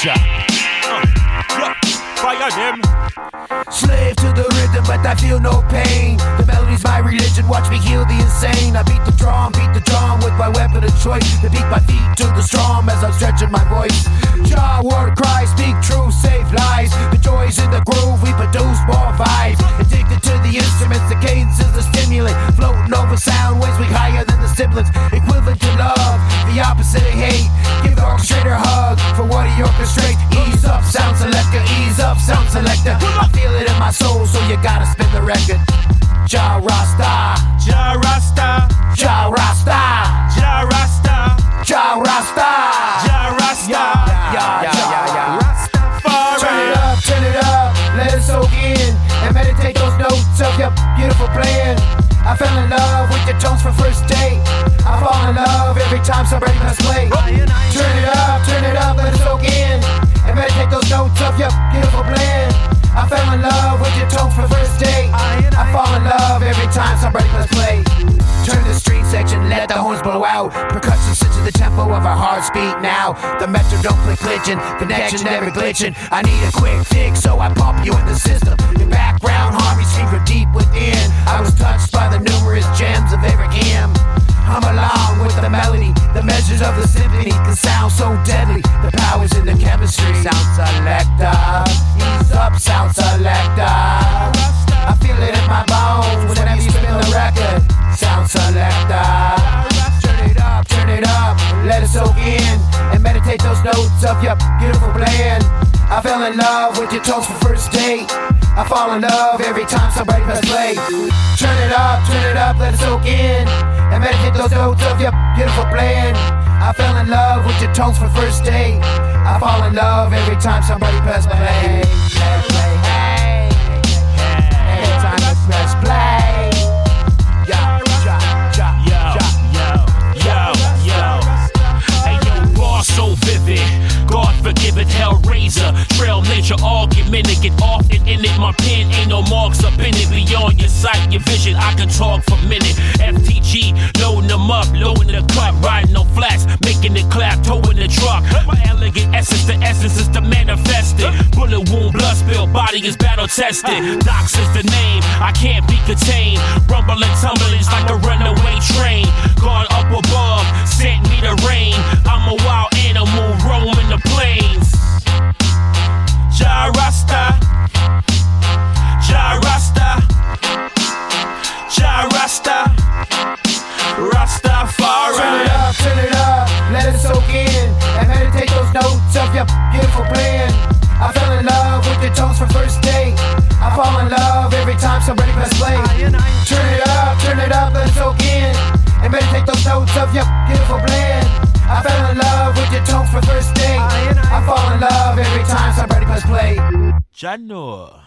culture. Slave to the riddim, but I feel no pain. The melody's my religion, watch me heal the insane. I beat the drum, beat the drum with my weapon of choice. To beat my feet to the strum as I'm stretching my voice. Jaw, word, cry, speak truth, save lies. The joys in the groove, we produce more vibes. Addicted to the instruments, the cadence is the stimulant. Floating over sound waves, we higher than the siblings. Equivalent to love, the opposite of hate what he. Ease up, sound selector, ease up, sound selector. I feel it in my soul, so you gotta spin the record. Jah Rasta, Jah Rasta, Jah Rasta, Jah Rasta, Jah Rasta. Jah Rasta. Yeah. Turn it up, turn it up, let it soak in and meditate those notes of your beautiful playing. I fell in love with your tones from first date. I fall in love every time somebody press play. Turn it up, turn it up, our heart's beat now. The metronome click glitching, connection never glitching. I need a quick fix, so I pump you in the system. Your background harmony from deep within. I was touched by the numerous gems of every Eric I'm along with the melody. The measures of the symphony can sound so deadly. The powers in the chemistry. Sound selector, those of your beautiful playing. I fell in love with your tones for first date. I fall in love every time somebody press play. Turn it up, turn it up, let it soak in and meditate those notes of your beautiful playing. I fell in love with your tones for first date. I fall in love every time somebody press play. Press play, Trail ninja argument get off and in it. My pen ain't no marks up in it. Beyond your sight, your vision, I can talk for minute. FTG, loading them up, loading the cut, riding on flats, making it clap, towing the truck. My elegant essence, the essence is the manifested. Bullet wound, blood spill, body is battle tested. Docs is the name, I can't be contained. Rumbling, tumbling, like a beautiful playing. I fell in love with your tones for first date. I fall in love every time somebody press play. Turn it up, turn it up, let it soak in and meditate those notes of your beautiful playing. I fell in love with your tones for first date. I fall in love every time somebody press play. Janor.